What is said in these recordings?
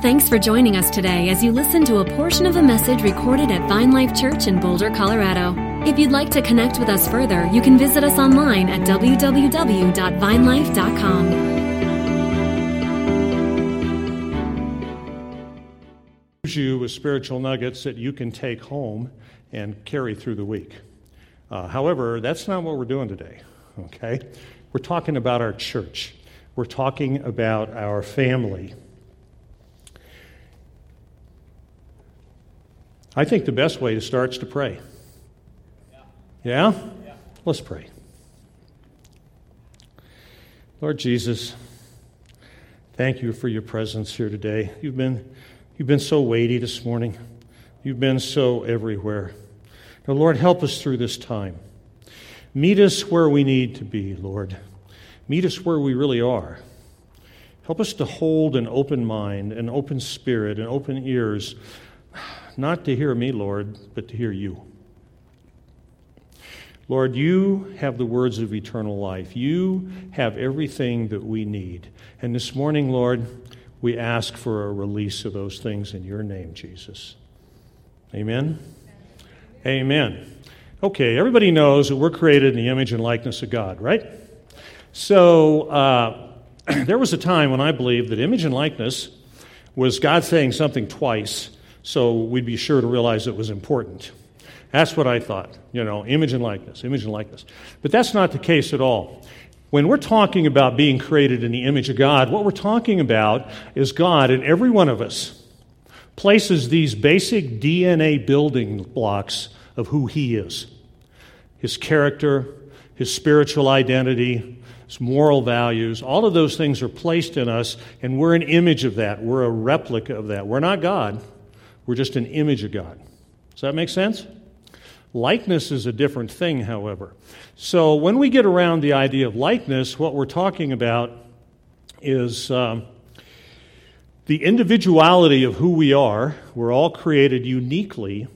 Thanks for joining us today as you listen to a portion of a message recorded at Vine Life Church in Boulder, Colorado. If you'd like to connect with us further, you can visit us online at www.vinelife.com. You with spiritual nuggets that you can take home and carry through the week. Uh, however, that's not what we're doing today, okay? We're talking about our church, we're talking about our family. I think the best way to start is to pray. Yeah? yeah? Let's pray. Lord Jesus, thank you for your presence here today. You've been, you've been so weighty this morning. You've been so everywhere. Now, Lord, help us through this time. Meet us where we need to be, Lord. Meet us where we really are. Help us to hold an open mind, an open spirit, and open ears not to hear me, Lord, but to hear you. Lord, you have the words of eternal life. You have everything that we need. And this morning, Lord, we ask for a release of those things in your name, Jesus. Amen. Amen. Okay, everybody knows that we're created in the image and likeness of God, right? So, uh, there was a time when I believed that image and likeness was God saying something twice so we'd be sure to realize it was important. That's what I thought, you know, image and likeness, image and likeness. But that's not the case at all. When we're talking about being created in the image of God, what we're talking about is God in every one of us places these basic DNA building blocks of who He is His character, His spiritual identity, His moral values. All of those things are placed in us, and we're an image of that. We're a replica of that. We're not God. We're just an image of God. Does that make sense? Likeness is a different thing, however. So when we get around the idea of likeness, what we're talking about is um, the individuality of who we are. We're all created uniquely,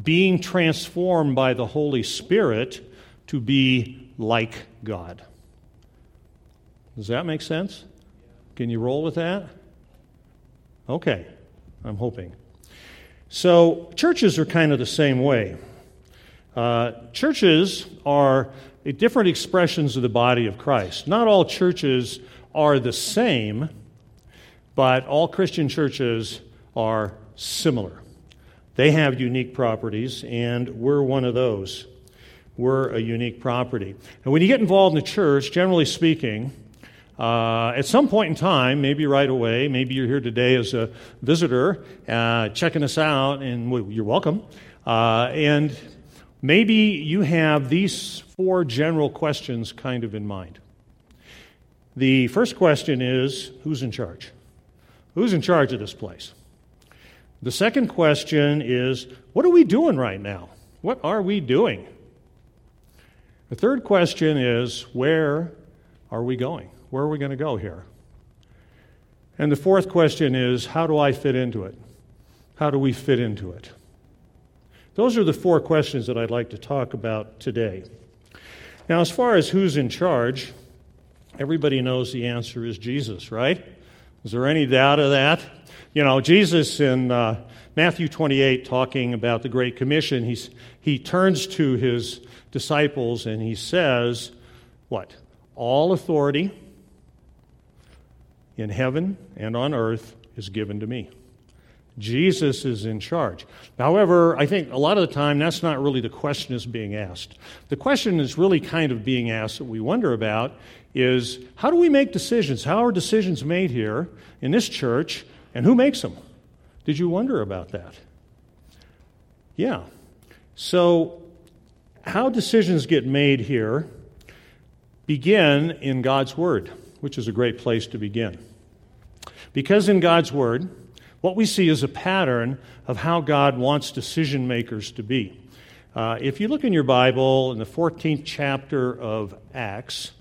being transformed by the Holy Spirit to be like God. Does that make sense? Can you roll with that? Okay, I'm hoping. So, churches are kind of the same way. Uh, churches are different expressions of the body of Christ. Not all churches are the same, but all Christian churches are similar. They have unique properties, and we're one of those. We're a unique property. And when you get involved in the church, generally speaking, uh, at some point in time, maybe right away, maybe you're here today as a visitor uh, checking us out, and well, you're welcome. Uh, and maybe you have these four general questions kind of in mind. The first question is who's in charge? Who's in charge of this place? The second question is what are we doing right now? What are we doing? The third question is where are we going? Where are we going to go here? And the fourth question is how do I fit into it? How do we fit into it? Those are the four questions that I'd like to talk about today. Now, as far as who's in charge, everybody knows the answer is Jesus, right? Is there any doubt of that? You know, Jesus in uh, Matthew 28, talking about the Great Commission, he's, he turns to his disciples and he says, What? All authority in heaven and on earth is given to me. Jesus is in charge. However, I think a lot of the time that's not really the question is being asked. The question is really kind of being asked that we wonder about is how do we make decisions? How are decisions made here in this church and who makes them? Did you wonder about that? Yeah. So, how decisions get made here begin in God's Word, which is a great place to begin. Because in God's Word, what we see is a pattern of how God wants decision makers to be. Uh, if you look in your Bible in the 14th chapter of Acts,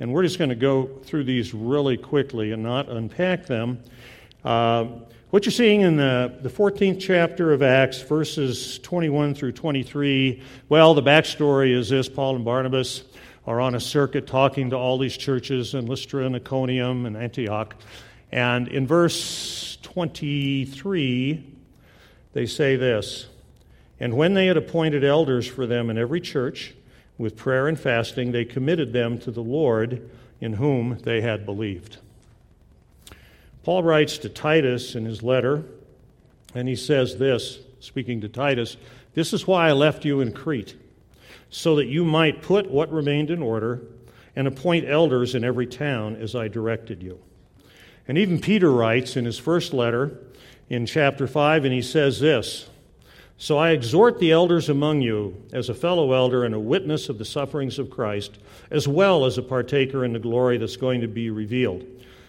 and we're just going to go through these really quickly and not unpack them. Uh, what you're seeing in the, the 14th chapter of Acts, verses 21 through 23, well, the backstory is this Paul and Barnabas are on a circuit talking to all these churches in Lystra and Iconium and Antioch. And in verse 23, they say this And when they had appointed elders for them in every church, with prayer and fasting, they committed them to the Lord in whom they had believed. Paul writes to Titus in his letter, and he says this, speaking to Titus, This is why I left you in Crete, so that you might put what remained in order and appoint elders in every town as I directed you. And even Peter writes in his first letter in chapter 5, and he says this So I exhort the elders among you, as a fellow elder and a witness of the sufferings of Christ, as well as a partaker in the glory that's going to be revealed.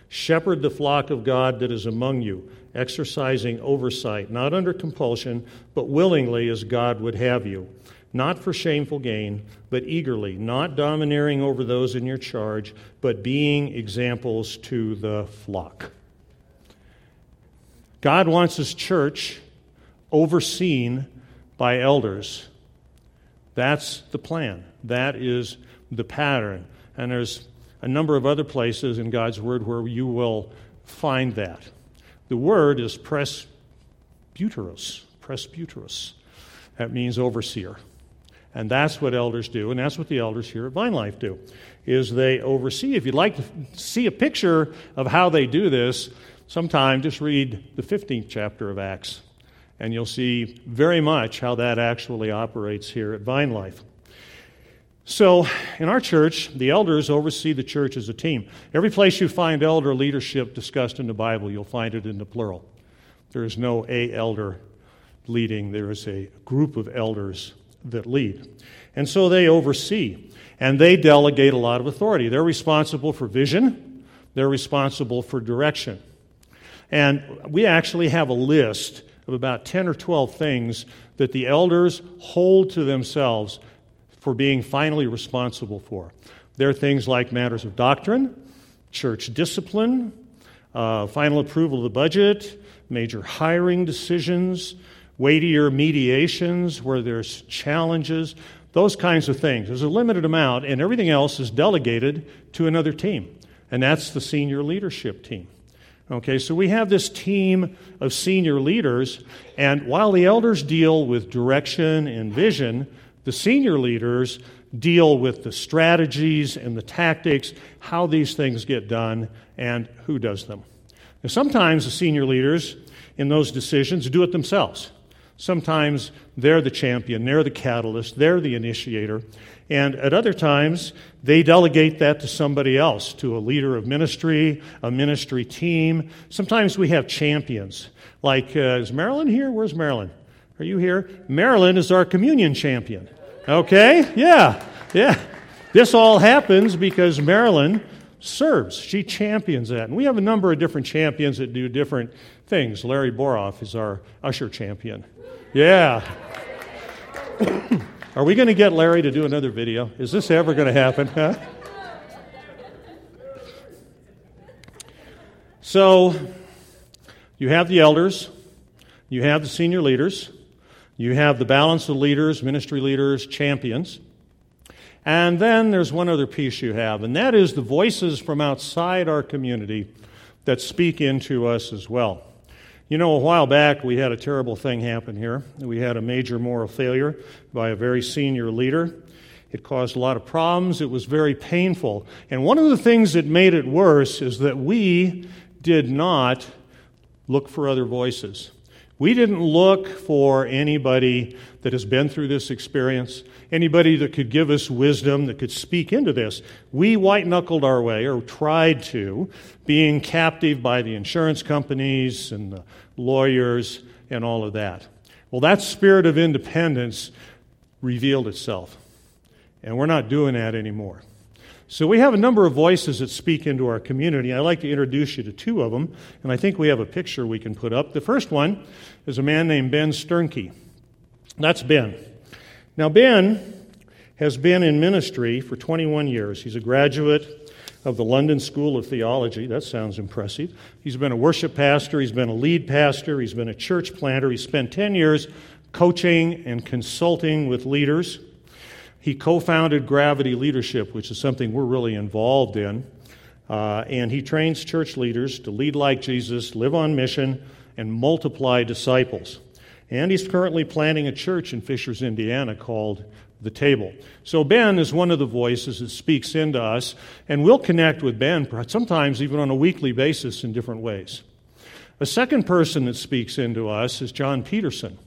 Shepherd the flock of God that is among you, exercising oversight, not under compulsion, but willingly as God would have you, not for shameful gain, but eagerly, not domineering over those in your charge, but being examples to the flock. God wants his church overseen by elders. That's the plan. That is the pattern. And there's a number of other places in God's Word where you will find that. The word is presbyteros, presbyteros. That means overseer. And that's what elders do, and that's what the elders here at Vine Life do, is they oversee. If you'd like to see a picture of how they do this, sometime just read the 15th chapter of Acts, and you'll see very much how that actually operates here at Vine Life. So, in our church, the elders oversee the church as a team. Every place you find elder leadership discussed in the Bible, you'll find it in the plural. There is no a elder leading, there is a group of elders that lead. And so they oversee, and they delegate a lot of authority. They're responsible for vision, they're responsible for direction. And we actually have a list of about 10 or 12 things that the elders hold to themselves for being finally responsible for. There are things like matters of doctrine, church discipline, uh, final approval of the budget, major hiring decisions, weightier mediations where there's challenges, those kinds of things. There's a limited amount, and everything else is delegated to another team, and that's the senior leadership team. Okay, so we have this team of senior leaders, and while the elders deal with direction and vision, the senior leaders deal with the strategies and the tactics, how these things get done, and who does them. Now, sometimes the senior leaders in those decisions do it themselves. Sometimes they're the champion, they're the catalyst, they're the initiator. And at other times, they delegate that to somebody else, to a leader of ministry, a ministry team. Sometimes we have champions. Like, uh, is Marilyn here? Where's Marilyn? Are you here? Marilyn is our communion champion. Okay? Yeah. Yeah. This all happens because Marilyn serves. She champions that. And we have a number of different champions that do different things. Larry Boroff is our usher champion. Yeah. Are we going to get Larry to do another video? Is this ever going to happen? Huh? So, you have the elders, you have the senior leaders, you have the balance of leaders, ministry leaders, champions. And then there's one other piece you have, and that is the voices from outside our community that speak into us as well. You know, a while back we had a terrible thing happen here. We had a major moral failure by a very senior leader. It caused a lot of problems. It was very painful. And one of the things that made it worse is that we did not look for other voices. We didn't look for anybody that has been through this experience, anybody that could give us wisdom, that could speak into this. We white knuckled our way, or tried to, being captive by the insurance companies and the lawyers and all of that. Well, that spirit of independence revealed itself. And we're not doing that anymore. So we have a number of voices that speak into our community. I'd like to introduce you to two of them, and I think we have a picture we can put up. The first one is a man named Ben Sternke. That's Ben. Now, Ben has been in ministry for 21 years. He's a graduate of the London School of Theology. That sounds impressive. He's been a worship pastor, he's been a lead pastor, he's been a church planter. He's spent 10 years coaching and consulting with leaders. He co founded Gravity Leadership, which is something we're really involved in. Uh, and he trains church leaders to lead like Jesus, live on mission, and multiply disciples. And he's currently planning a church in Fishers, Indiana called The Table. So Ben is one of the voices that speaks into us, and we'll connect with Ben sometimes even on a weekly basis in different ways. A second person that speaks into us is John Peterson.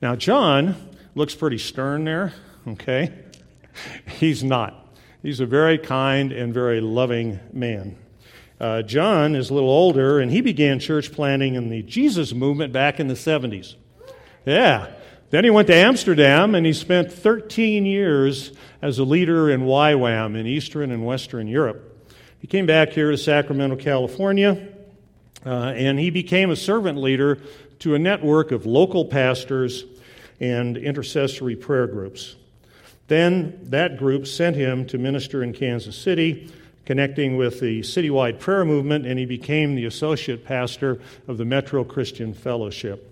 Now, John looks pretty stern there, okay? He's not. He's a very kind and very loving man. Uh, John is a little older, and he began church planting in the Jesus movement back in the 70s. Yeah. Then he went to Amsterdam, and he spent 13 years as a leader in YWAM in Eastern and Western Europe. He came back here to Sacramento, California, uh, and he became a servant leader to a network of local pastors and intercessory prayer groups. Then that group sent him to minister in Kansas City, connecting with the citywide prayer movement, and he became the associate pastor of the Metro Christian Fellowship.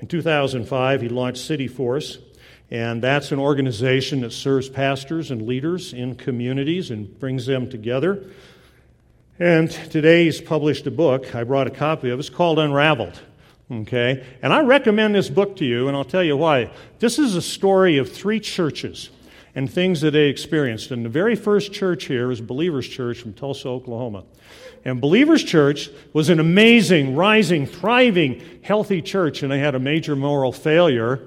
In 2005, he launched City Force, and that's an organization that serves pastors and leaders in communities and brings them together. And today he's published a book. I brought a copy of it. It's called Unraveled. Okay? And I recommend this book to you, and I'll tell you why. This is a story of three churches and things that they experienced. And the very first church here is Believers Church from Tulsa, Oklahoma. And Believers Church was an amazing, rising, thriving, healthy church, and they had a major moral failure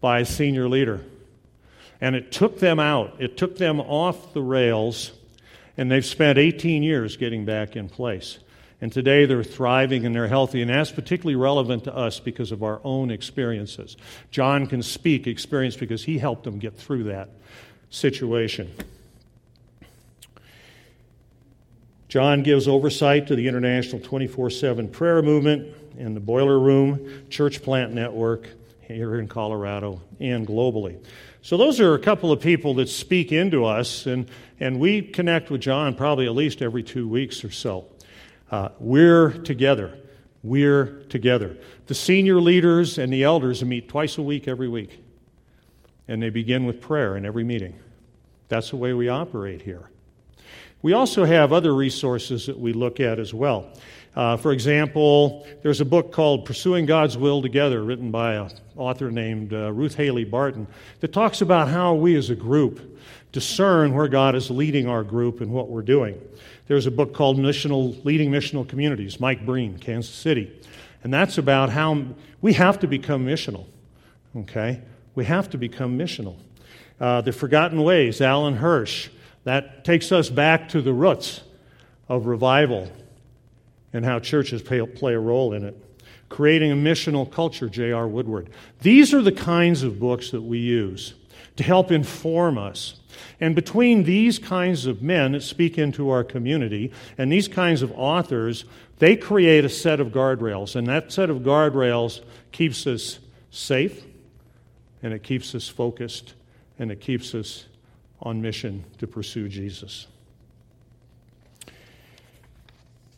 by a senior leader. And it took them out, it took them off the rails, and they've spent 18 years getting back in place. And today they're thriving and they're healthy, and that's particularly relevant to us because of our own experiences. John can speak experience because he helped them get through that situation. John gives oversight to the International 24 7 Prayer Movement and the Boiler Room Church Plant Network here in Colorado and globally. So, those are a couple of people that speak into us, and, and we connect with John probably at least every two weeks or so. Uh, we're together. We're together. The senior leaders and the elders meet twice a week, every week. And they begin with prayer in every meeting. That's the way we operate here. We also have other resources that we look at as well. Uh, for example, there's a book called Pursuing God's Will Together, written by an author named uh, Ruth Haley Barton, that talks about how we as a group discern where God is leading our group and what we're doing. There's a book called Missional, Leading Missional Communities, Mike Breen, Kansas City. And that's about how we have to become missional. Okay? We have to become missional. Uh, the Forgotten Ways, Alan Hirsch, that takes us back to the roots of revival and how churches play, play a role in it. Creating a missional culture, J.R. Woodward. These are the kinds of books that we use to help inform us and between these kinds of men that speak into our community and these kinds of authors, they create a set of guardrails. And that set of guardrails keeps us safe, and it keeps us focused, and it keeps us on mission to pursue Jesus.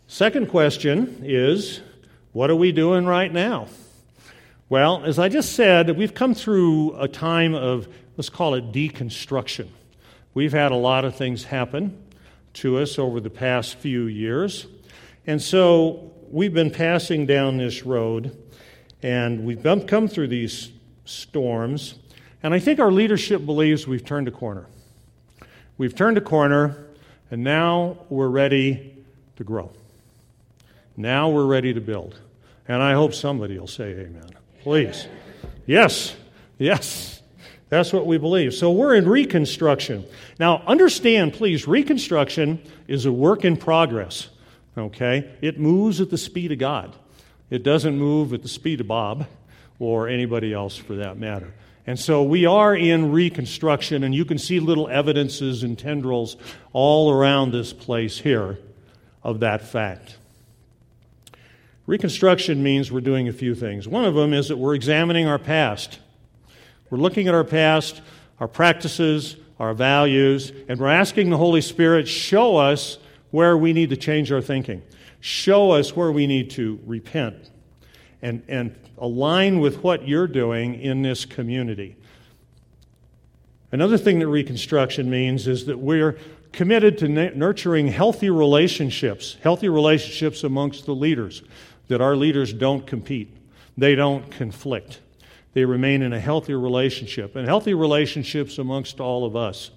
Second question is what are we doing right now? Well, as I just said, we've come through a time of, let's call it deconstruction. We've had a lot of things happen to us over the past few years. And so we've been passing down this road and we've come through these storms. And I think our leadership believes we've turned a corner. We've turned a corner and now we're ready to grow. Now we're ready to build. And I hope somebody will say amen. Please. Yes. Yes. That's what we believe. So we're in reconstruction. Now, understand, please, reconstruction is a work in progress. Okay? It moves at the speed of God, it doesn't move at the speed of Bob or anybody else for that matter. And so we are in reconstruction, and you can see little evidences and tendrils all around this place here of that fact. Reconstruction means we're doing a few things. One of them is that we're examining our past. We're looking at our past, our practices, our values, and we're asking the Holy Spirit, show us where we need to change our thinking. Show us where we need to repent and, and align with what you're doing in this community. Another thing that reconstruction means is that we're committed to nurturing healthy relationships, healthy relationships amongst the leaders, that our leaders don't compete, they don't conflict. They remain in a healthy relationship, and healthy relationships amongst all of us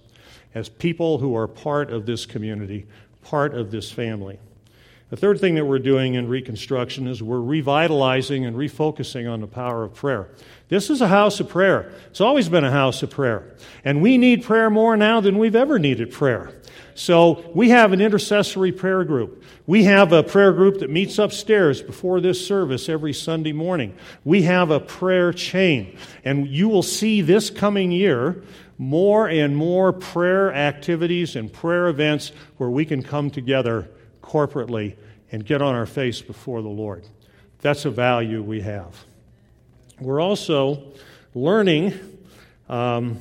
as people who are part of this community, part of this family. The third thing that we're doing in Reconstruction is we're revitalizing and refocusing on the power of prayer. This is a house of prayer. It's always been a house of prayer. And we need prayer more now than we've ever needed prayer. So we have an intercessory prayer group. We have a prayer group that meets upstairs before this service every Sunday morning. We have a prayer chain. And you will see this coming year more and more prayer activities and prayer events where we can come together corporately and get on our face before the Lord. That's a value we have. We're also learning, um,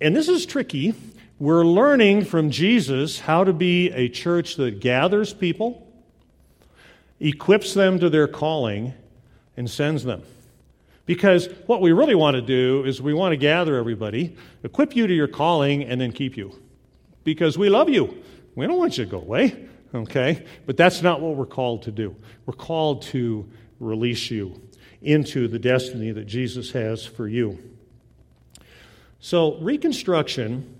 and this is tricky, we're learning from Jesus how to be a church that gathers people, equips them to their calling, and sends them. Because what we really want to do is we want to gather everybody, equip you to your calling, and then keep you. Because we love you. We don't want you to go away, okay? But that's not what we're called to do. We're called to release you into the destiny that Jesus has for you. So, reconstruction,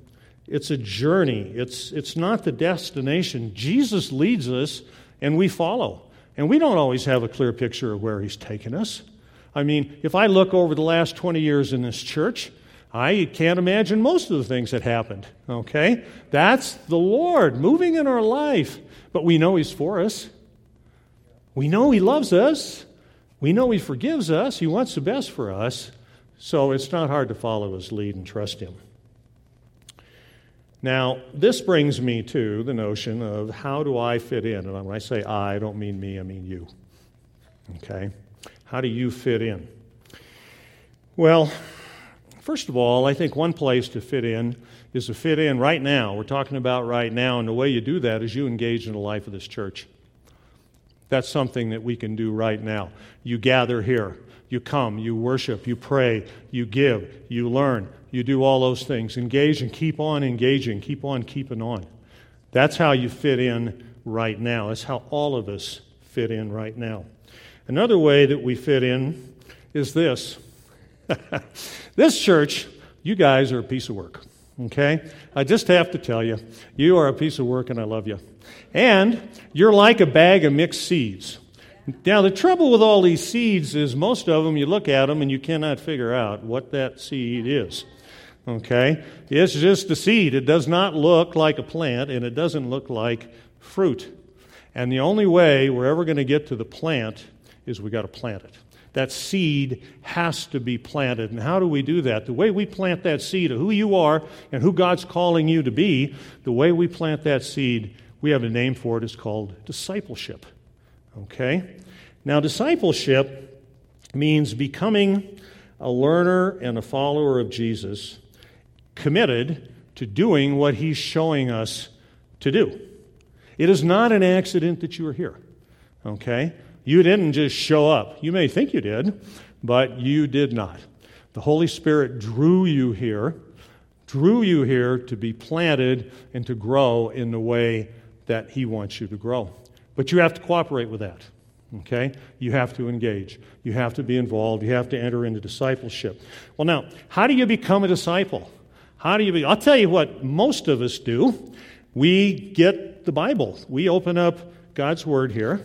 it's a journey, it's, it's not the destination. Jesus leads us, and we follow. And we don't always have a clear picture of where he's taken us. I mean, if I look over the last 20 years in this church, I can't imagine most of the things that happened. Okay? That's the Lord moving in our life. But we know He's for us. We know He loves us. We know He forgives us. He wants the best for us. So it's not hard to follow His lead and trust Him. Now, this brings me to the notion of how do I fit in? And when I say I, I don't mean me, I mean you. Okay? How do you fit in? Well, First of all, I think one place to fit in is to fit in right now. We're talking about right now, and the way you do that is you engage in the life of this church. That's something that we can do right now. You gather here, you come, you worship, you pray, you give, you learn, you do all those things. Engage and keep on engaging, keep on keeping on. That's how you fit in right now. That's how all of us fit in right now. Another way that we fit in is this this church, you guys are a piece of work. Okay? I just have to tell you, you are a piece of work and I love you. And you're like a bag of mixed seeds. Now, the trouble with all these seeds is most of them, you look at them and you cannot figure out what that seed is. Okay? It's just a seed. It does not look like a plant and it doesn't look like fruit. And the only way we're ever going to get to the plant is we got to plant it that seed has to be planted. And how do we do that? The way we plant that seed of who you are and who God's calling you to be, the way we plant that seed, we have a name for it, it's called discipleship. Okay? Now, discipleship means becoming a learner and a follower of Jesus, committed to doing what he's showing us to do. It is not an accident that you are here. Okay? You didn't just show up. You may think you did, but you did not. The Holy Spirit drew you here, drew you here to be planted and to grow in the way that He wants you to grow. But you have to cooperate with that. Okay? You have to engage. You have to be involved. You have to enter into discipleship. Well, now, how do you become a disciple? How do you be? I'll tell you what most of us do. We get the Bible. We open up God's Word here,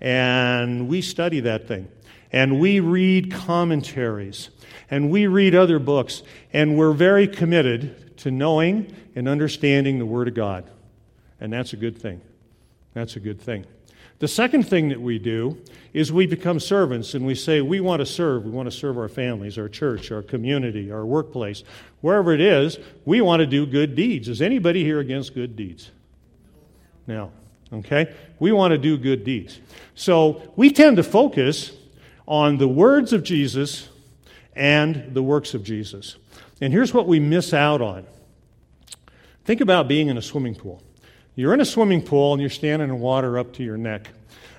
and we study that thing. And we read commentaries. And we read other books. And we're very committed to knowing and understanding the Word of God. And that's a good thing. That's a good thing. The second thing that we do is we become servants and we say, we want to serve. We want to serve our families, our church, our community, our workplace. Wherever it is, we want to do good deeds. Is anybody here against good deeds? Now, Okay? We want to do good deeds. So we tend to focus on the words of Jesus and the works of Jesus. And here's what we miss out on. Think about being in a swimming pool. You're in a swimming pool and you're standing in water up to your neck.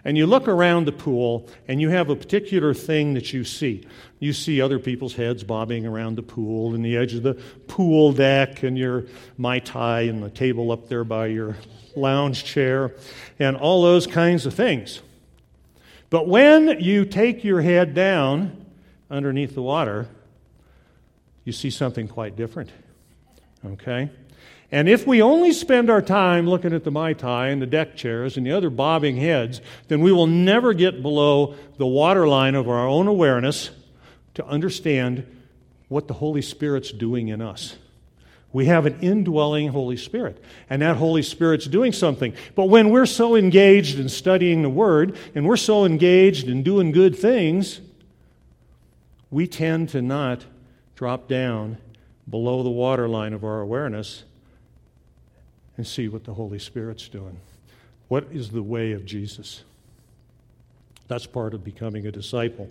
And you look around the pool and you have a particular thing that you see. You see other people's heads bobbing around the pool and the edge of the pool deck and your Mai Tai and the table up there by your lounge chair and all those kinds of things. But when you take your head down underneath the water, you see something quite different. Okay? And if we only spend our time looking at the Mai Tai and the deck chairs and the other bobbing heads, then we will never get below the waterline of our own awareness to understand what the Holy Spirit's doing in us. We have an indwelling Holy Spirit, and that Holy Spirit's doing something. But when we're so engaged in studying the Word and we're so engaged in doing good things, we tend to not drop down below the waterline of our awareness and see what the Holy Spirit's doing. What is the way of Jesus? That's part of becoming a disciple.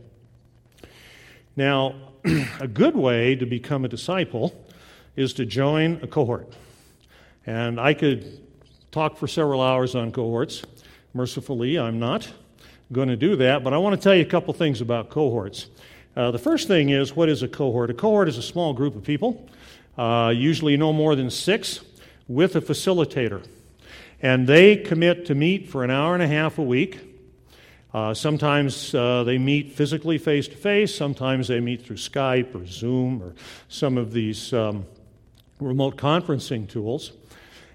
Now, a good way to become a disciple is to join a cohort. And I could talk for several hours on cohorts. Mercifully, I'm not going to do that, but I want to tell you a couple things about cohorts. Uh, the first thing is what is a cohort? A cohort is a small group of people, uh, usually no more than six, with a facilitator. And they commit to meet for an hour and a half a week. Uh, sometimes uh, they meet physically face to face, sometimes they meet through Skype or Zoom or some of these um, remote conferencing tools.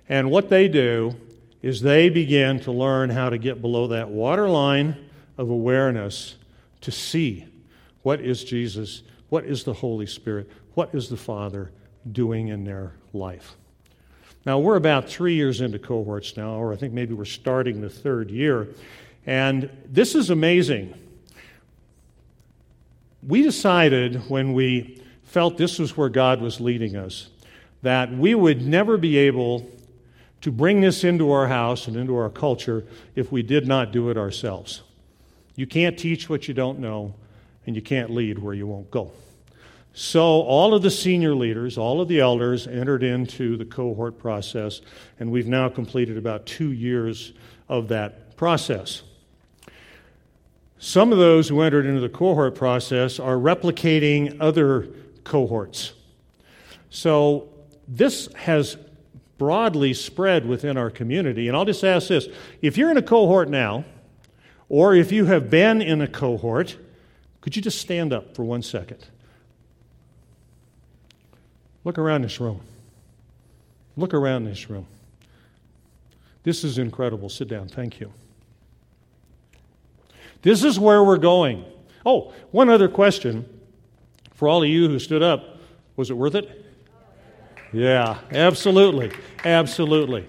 And what they do is they begin to learn how to get below that waterline of awareness to see what is Jesus? What is the Holy Spirit? What is the Father doing in their life? Now, we're about three years into cohorts now, or I think maybe we're starting the third year. And this is amazing. We decided when we felt this was where God was leading us that we would never be able to bring this into our house and into our culture if we did not do it ourselves. You can't teach what you don't know and you can't lead where you won't go. So, all of the senior leaders, all of the elders entered into the cohort process, and we've now completed about two years of that process. Some of those who entered into the cohort process are replicating other cohorts. So, this has broadly spread within our community. And I'll just ask this if you're in a cohort now, or if you have been in a cohort, could you just stand up for one second? Look around this room. Look around this room. This is incredible. Sit down. Thank you. This is where we're going. Oh, one other question for all of you who stood up. Was it worth it? Yeah, absolutely. Absolutely.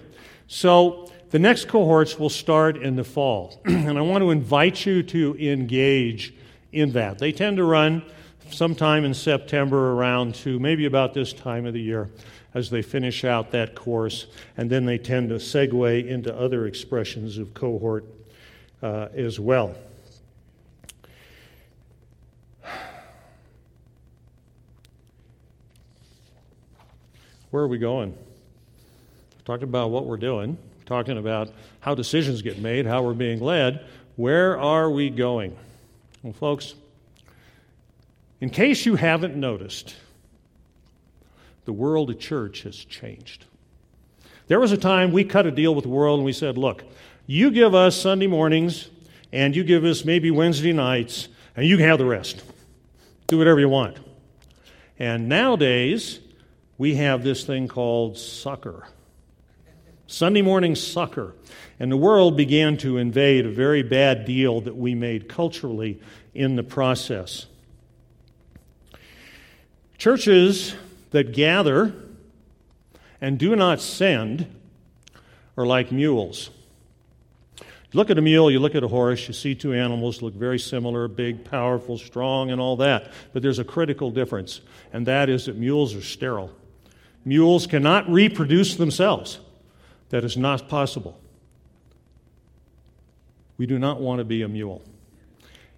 So, the next cohorts will start in the fall. and I want to invite you to engage in that. They tend to run sometime in September around to maybe about this time of the year as they finish out that course, and then they tend to segue into other expressions of cohort uh, as well. Where are we going? Talking about what we're doing, talking about how decisions get made, how we're being led. Where are we going? Well, folks, in case you haven't noticed, the world of church has changed. There was a time we cut a deal with the world and we said, look, you give us Sunday mornings and you give us maybe Wednesday nights and you can have the rest. Do whatever you want. And nowadays, we have this thing called soccer. Sunday morning soccer. And the world began to invade a very bad deal that we made culturally in the process. Churches that gather and do not send are like mules. You look at a mule, you look at a horse, you see two animals look very similar, big, powerful, strong, and all that. But there's a critical difference, and that is that mules are sterile. Mules cannot reproduce themselves. That is not possible. We do not want to be a mule.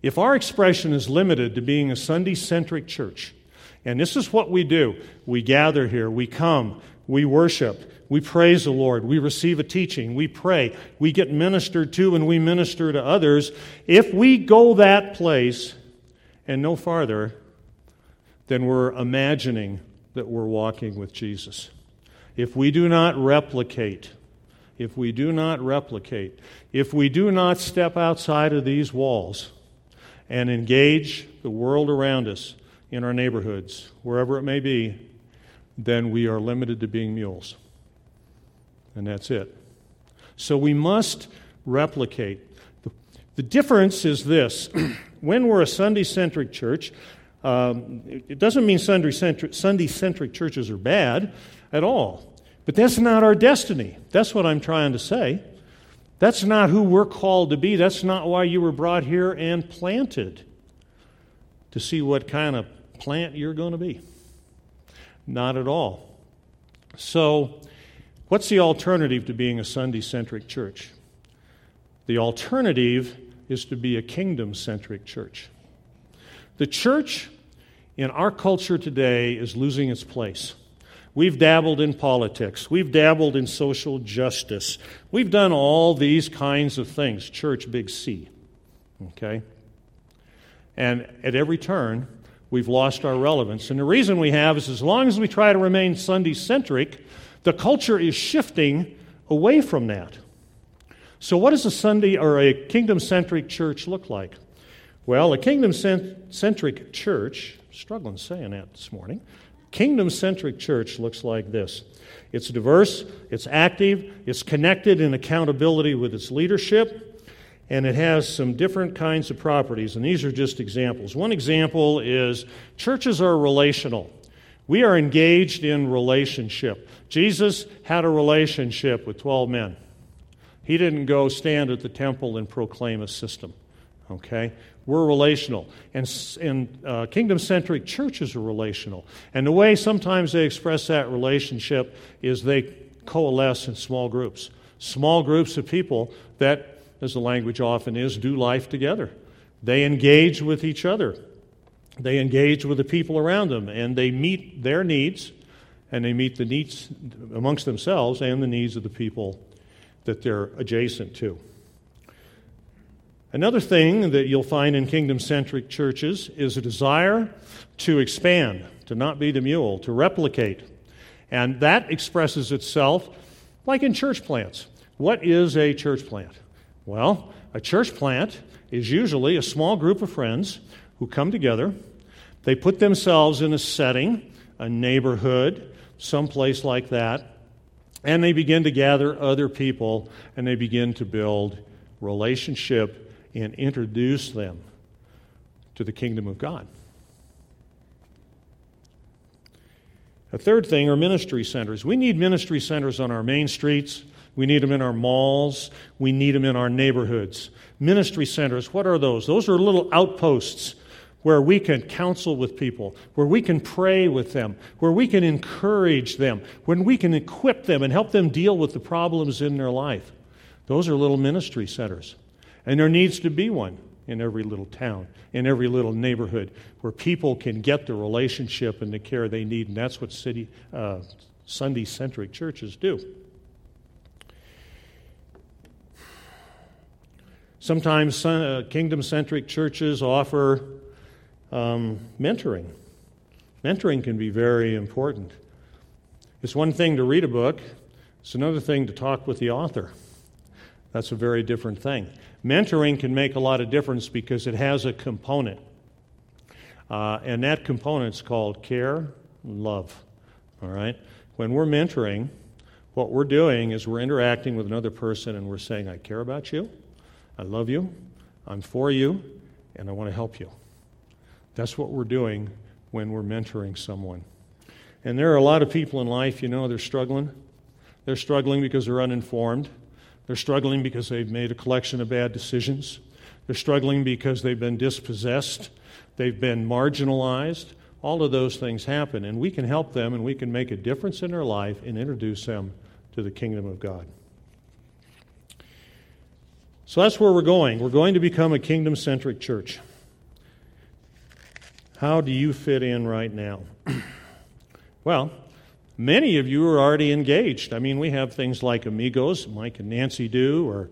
If our expression is limited to being a Sunday centric church, and this is what we do. We gather here, we come, we worship, we praise the Lord, we receive a teaching, we pray, we get ministered to, and we minister to others. If we go that place and no farther, then we're imagining that we're walking with Jesus. If we do not replicate, if we do not replicate, if we do not step outside of these walls and engage the world around us in our neighborhoods, wherever it may be, then we are limited to being mules. And that's it. So we must replicate. The, the difference is this when we're a Sunday centric church, um, it doesn't mean Sunday centric churches are bad at all. But that's not our destiny. That's what I'm trying to say. That's not who we're called to be. That's not why you were brought here and planted to see what kind of plant you're going to be. Not at all. So, what's the alternative to being a Sunday centric church? The alternative is to be a kingdom centric church. The church in our culture today is losing its place. We've dabbled in politics. We've dabbled in social justice. We've done all these kinds of things, church, big C. Okay? And at every turn, we've lost our relevance. And the reason we have is as long as we try to remain Sunday centric, the culture is shifting away from that. So, what does a Sunday or a kingdom centric church look like? Well, a kingdom centric church, struggling saying that this morning, kingdom centric church looks like this it's diverse, it's active, it's connected in accountability with its leadership, and it has some different kinds of properties, and these are just examples. One example is churches are relational. We are engaged in relationship. Jesus had a relationship with 12 men. He didn't go stand at the temple and proclaim a system. Okay? We're relational. And, and uh, kingdom centric churches are relational. And the way sometimes they express that relationship is they coalesce in small groups. Small groups of people that, as the language often is, do life together. They engage with each other, they engage with the people around them, and they meet their needs, and they meet the needs amongst themselves and the needs of the people that they're adjacent to. Another thing that you'll find in kingdom centric churches is a desire to expand, to not be the mule, to replicate. And that expresses itself like in church plants. What is a church plant? Well, a church plant is usually a small group of friends who come together. They put themselves in a setting, a neighborhood, someplace like that, and they begin to gather other people and they begin to build relationship and introduce them to the kingdom of God. A third thing are ministry centers. We need ministry centers on our main streets. We need them in our malls. We need them in our neighborhoods. Ministry centers, what are those? Those are little outposts where we can counsel with people, where we can pray with them, where we can encourage them, when we can equip them and help them deal with the problems in their life. Those are little ministry centers. And there needs to be one in every little town, in every little neighborhood, where people can get the relationship and the care they need. And that's what city, uh, Sunday centric churches do. Sometimes uh, kingdom centric churches offer um, mentoring. Mentoring can be very important. It's one thing to read a book, it's another thing to talk with the author. That's a very different thing. Mentoring can make a lot of difference because it has a component. Uh, and that component is called care love. All right? When we're mentoring, what we're doing is we're interacting with another person and we're saying, I care about you, I love you, I'm for you, and I want to help you. That's what we're doing when we're mentoring someone. And there are a lot of people in life, you know, they're struggling. They're struggling because they're uninformed. They're struggling because they've made a collection of bad decisions. They're struggling because they've been dispossessed. They've been marginalized. All of those things happen, and we can help them and we can make a difference in their life and introduce them to the kingdom of God. So that's where we're going. We're going to become a kingdom centric church. How do you fit in right now? well, Many of you are already engaged. I mean, we have things like Amigos, Mike and Nancy do, or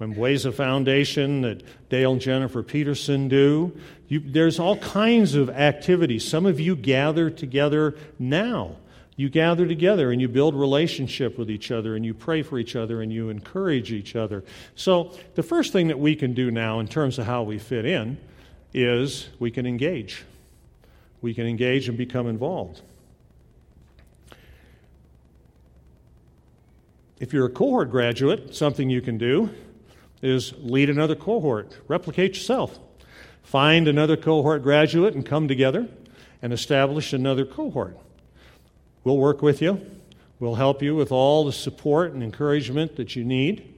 Mweza Foundation that Dale and Jennifer Peterson do. You, there's all kinds of activities. Some of you gather together now. You gather together and you build relationship with each other and you pray for each other and you encourage each other. So, the first thing that we can do now in terms of how we fit in is we can engage. We can engage and become involved. If you're a cohort graduate, something you can do is lead another cohort, replicate yourself. Find another cohort graduate and come together and establish another cohort. We'll work with you. We'll help you with all the support and encouragement that you need.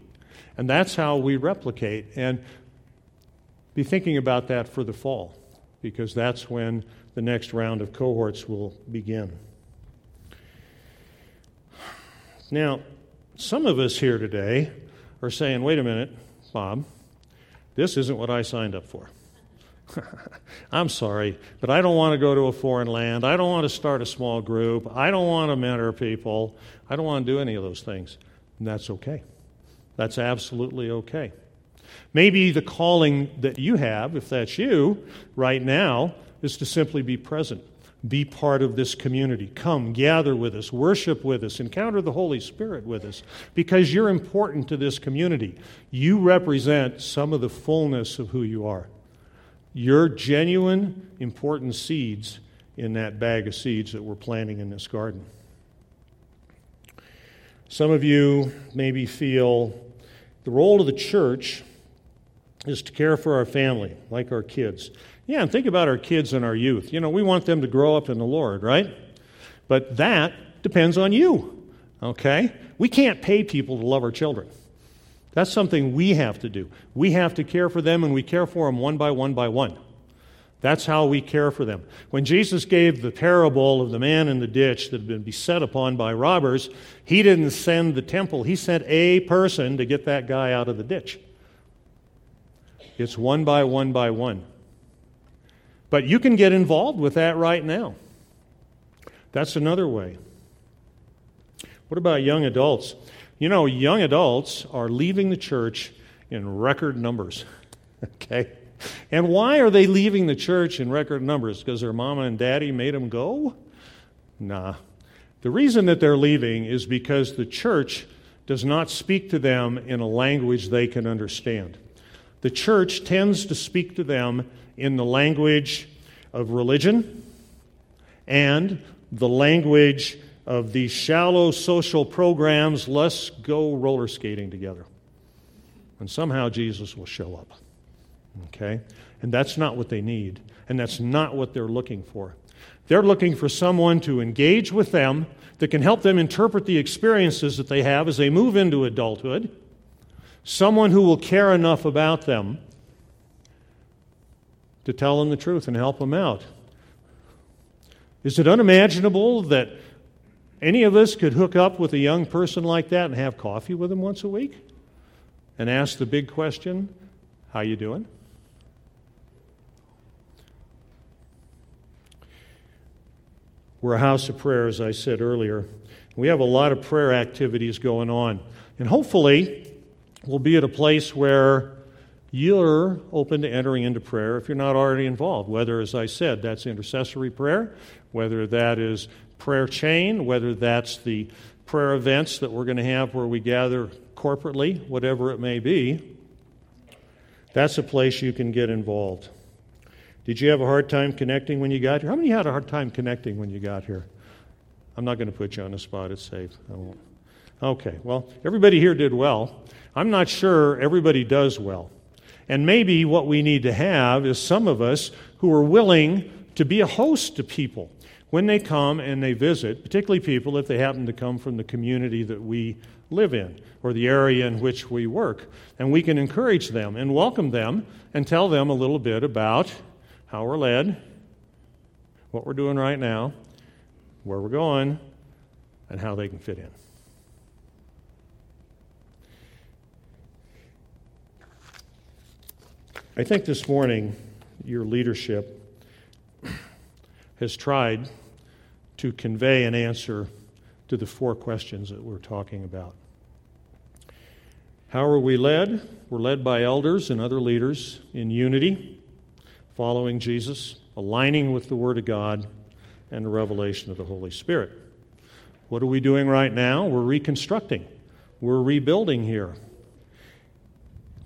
And that's how we replicate. And be thinking about that for the fall, because that's when the next round of cohorts will begin. Now, some of us here today are saying, wait a minute, Bob, this isn't what I signed up for. I'm sorry, but I don't want to go to a foreign land. I don't want to start a small group. I don't want to mentor people. I don't want to do any of those things. And that's okay. That's absolutely okay. Maybe the calling that you have, if that's you right now, is to simply be present, be part of this community. Come, gather with us, worship with us, encounter the Holy Spirit with us, because you're important to this community. You represent some of the fullness of who you are. You're genuine, important seeds in that bag of seeds that we're planting in this garden. Some of you maybe feel the role of the church is to care for our family, like our kids. Yeah, and think about our kids and our youth. You know, we want them to grow up in the Lord, right? But that depends on you, okay? We can't pay people to love our children. That's something we have to do. We have to care for them, and we care for them one by one by one. That's how we care for them. When Jesus gave the parable of the man in the ditch that had been beset upon by robbers, he didn't send the temple, he sent a person to get that guy out of the ditch. It's one by one by one. But you can get involved with that right now. That's another way. What about young adults? You know, young adults are leaving the church in record numbers. okay? And why are they leaving the church in record numbers? Because their mama and daddy made them go? Nah. The reason that they're leaving is because the church does not speak to them in a language they can understand. The church tends to speak to them in the language of religion and the language of these shallow social programs, let's go roller skating together. And somehow Jesus will show up. Okay? And that's not what they need. And that's not what they're looking for. They're looking for someone to engage with them that can help them interpret the experiences that they have as they move into adulthood. Someone who will care enough about them to tell them the truth and help them out. Is it unimaginable that any of us could hook up with a young person like that and have coffee with them once a week and ask the big question, how you doing? We're a house of prayer, as I said earlier. We have a lot of prayer activities going on. And hopefully, we'll be at a place where you're open to entering into prayer if you're not already involved. Whether, as I said, that's intercessory prayer, whether that is prayer chain, whether that's the prayer events that we're going to have where we gather corporately, whatever it may be, that's a place you can get involved. Did you have a hard time connecting when you got here? How many had a hard time connecting when you got here? I'm not going to put you on the spot. It's safe. I won't. Okay, well, everybody here did well. I'm not sure everybody does well. And maybe what we need to have is some of us who are willing to be a host to people when they come and they visit, particularly people if they happen to come from the community that we live in or the area in which we work. And we can encourage them and welcome them and tell them a little bit about how we're led, what we're doing right now, where we're going, and how they can fit in. I think this morning your leadership has tried to convey an answer to the four questions that we're talking about. How are we led? We're led by elders and other leaders in unity, following Jesus, aligning with the Word of God, and the revelation of the Holy Spirit. What are we doing right now? We're reconstructing, we're rebuilding here.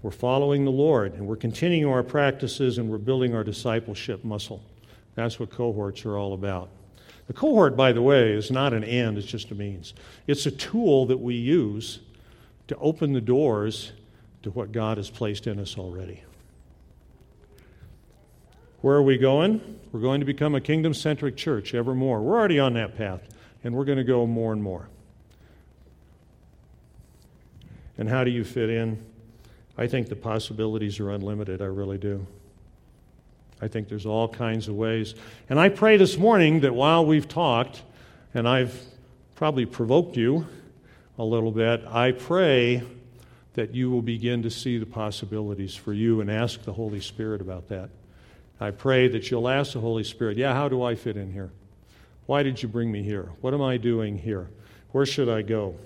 We're following the Lord, and we're continuing our practices, and we're building our discipleship muscle. That's what cohorts are all about. The cohort, by the way, is not an end, it's just a means. It's a tool that we use to open the doors to what God has placed in us already. Where are we going? We're going to become a kingdom centric church ever more. We're already on that path, and we're going to go more and more. And how do you fit in? I think the possibilities are unlimited. I really do. I think there's all kinds of ways. And I pray this morning that while we've talked, and I've probably provoked you a little bit, I pray that you will begin to see the possibilities for you and ask the Holy Spirit about that. I pray that you'll ask the Holy Spirit, yeah, how do I fit in here? Why did you bring me here? What am I doing here? Where should I go?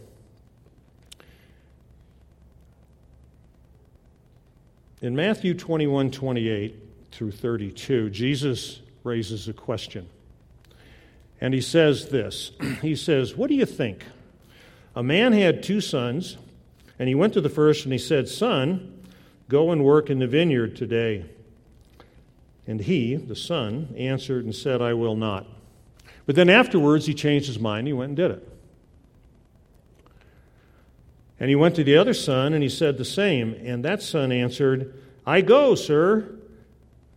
In Matthew 21 28 through 32, Jesus raises a question. And he says this He says, What do you think? A man had two sons, and he went to the first and he said, Son, go and work in the vineyard today. And he, the son, answered and said, I will not. But then afterwards he changed his mind, he went and did it. And he went to the other son and he said the same. And that son answered, I go, sir,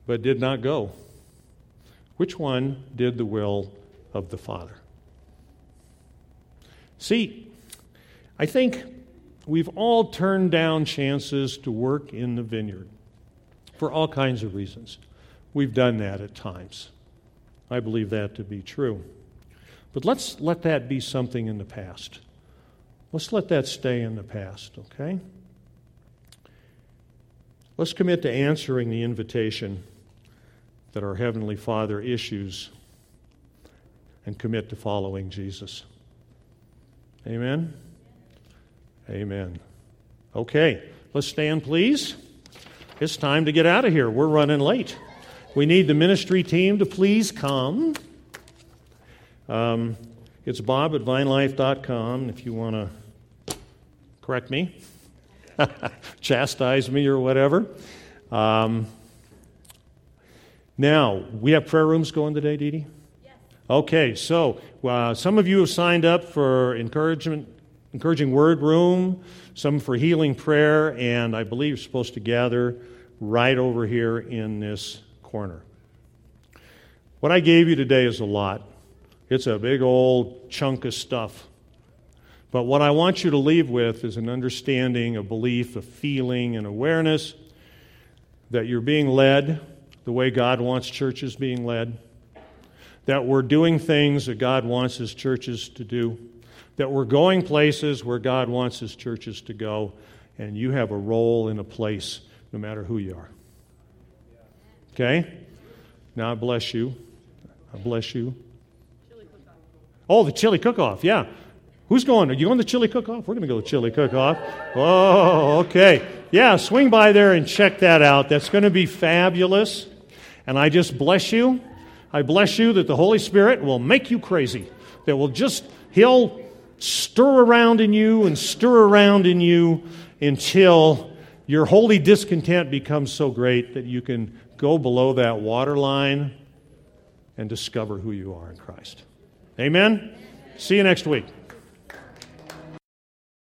but did not go. Which one did the will of the Father? See, I think we've all turned down chances to work in the vineyard for all kinds of reasons. We've done that at times. I believe that to be true. But let's let that be something in the past. Let's let that stay in the past, okay? Let's commit to answering the invitation that our Heavenly Father issues and commit to following Jesus. Amen? Amen. Okay, let's stand, please. It's time to get out of here. We're running late. We need the ministry team to please come. Um, it's bob at vinelife.com if you want to correct me, chastise me, or whatever. Um, now, we have prayer rooms going today, Dee Dee? Yes. Okay, so uh, some of you have signed up for encouragement encouraging word room, some for healing prayer, and I believe you're supposed to gather right over here in this corner. What I gave you today is a lot. It's a big old chunk of stuff. But what I want you to leave with is an understanding, a belief, a feeling, an awareness that you're being led the way God wants churches being led, that we're doing things that God wants His churches to do that we're going places where God wants His churches to go, and you have a role in a place no matter who you are. Okay? Now I bless you. I bless you. Oh, the chili cook off, yeah. Who's going? Are you going to the chili cook off? We're going to go to the chili cook off. Oh, okay. Yeah, swing by there and check that out. That's going to be fabulous. And I just bless you. I bless you that the Holy Spirit will make you crazy. That will just, He'll stir around in you and stir around in you until your holy discontent becomes so great that you can go below that waterline and discover who you are in Christ. Amen? See you next week.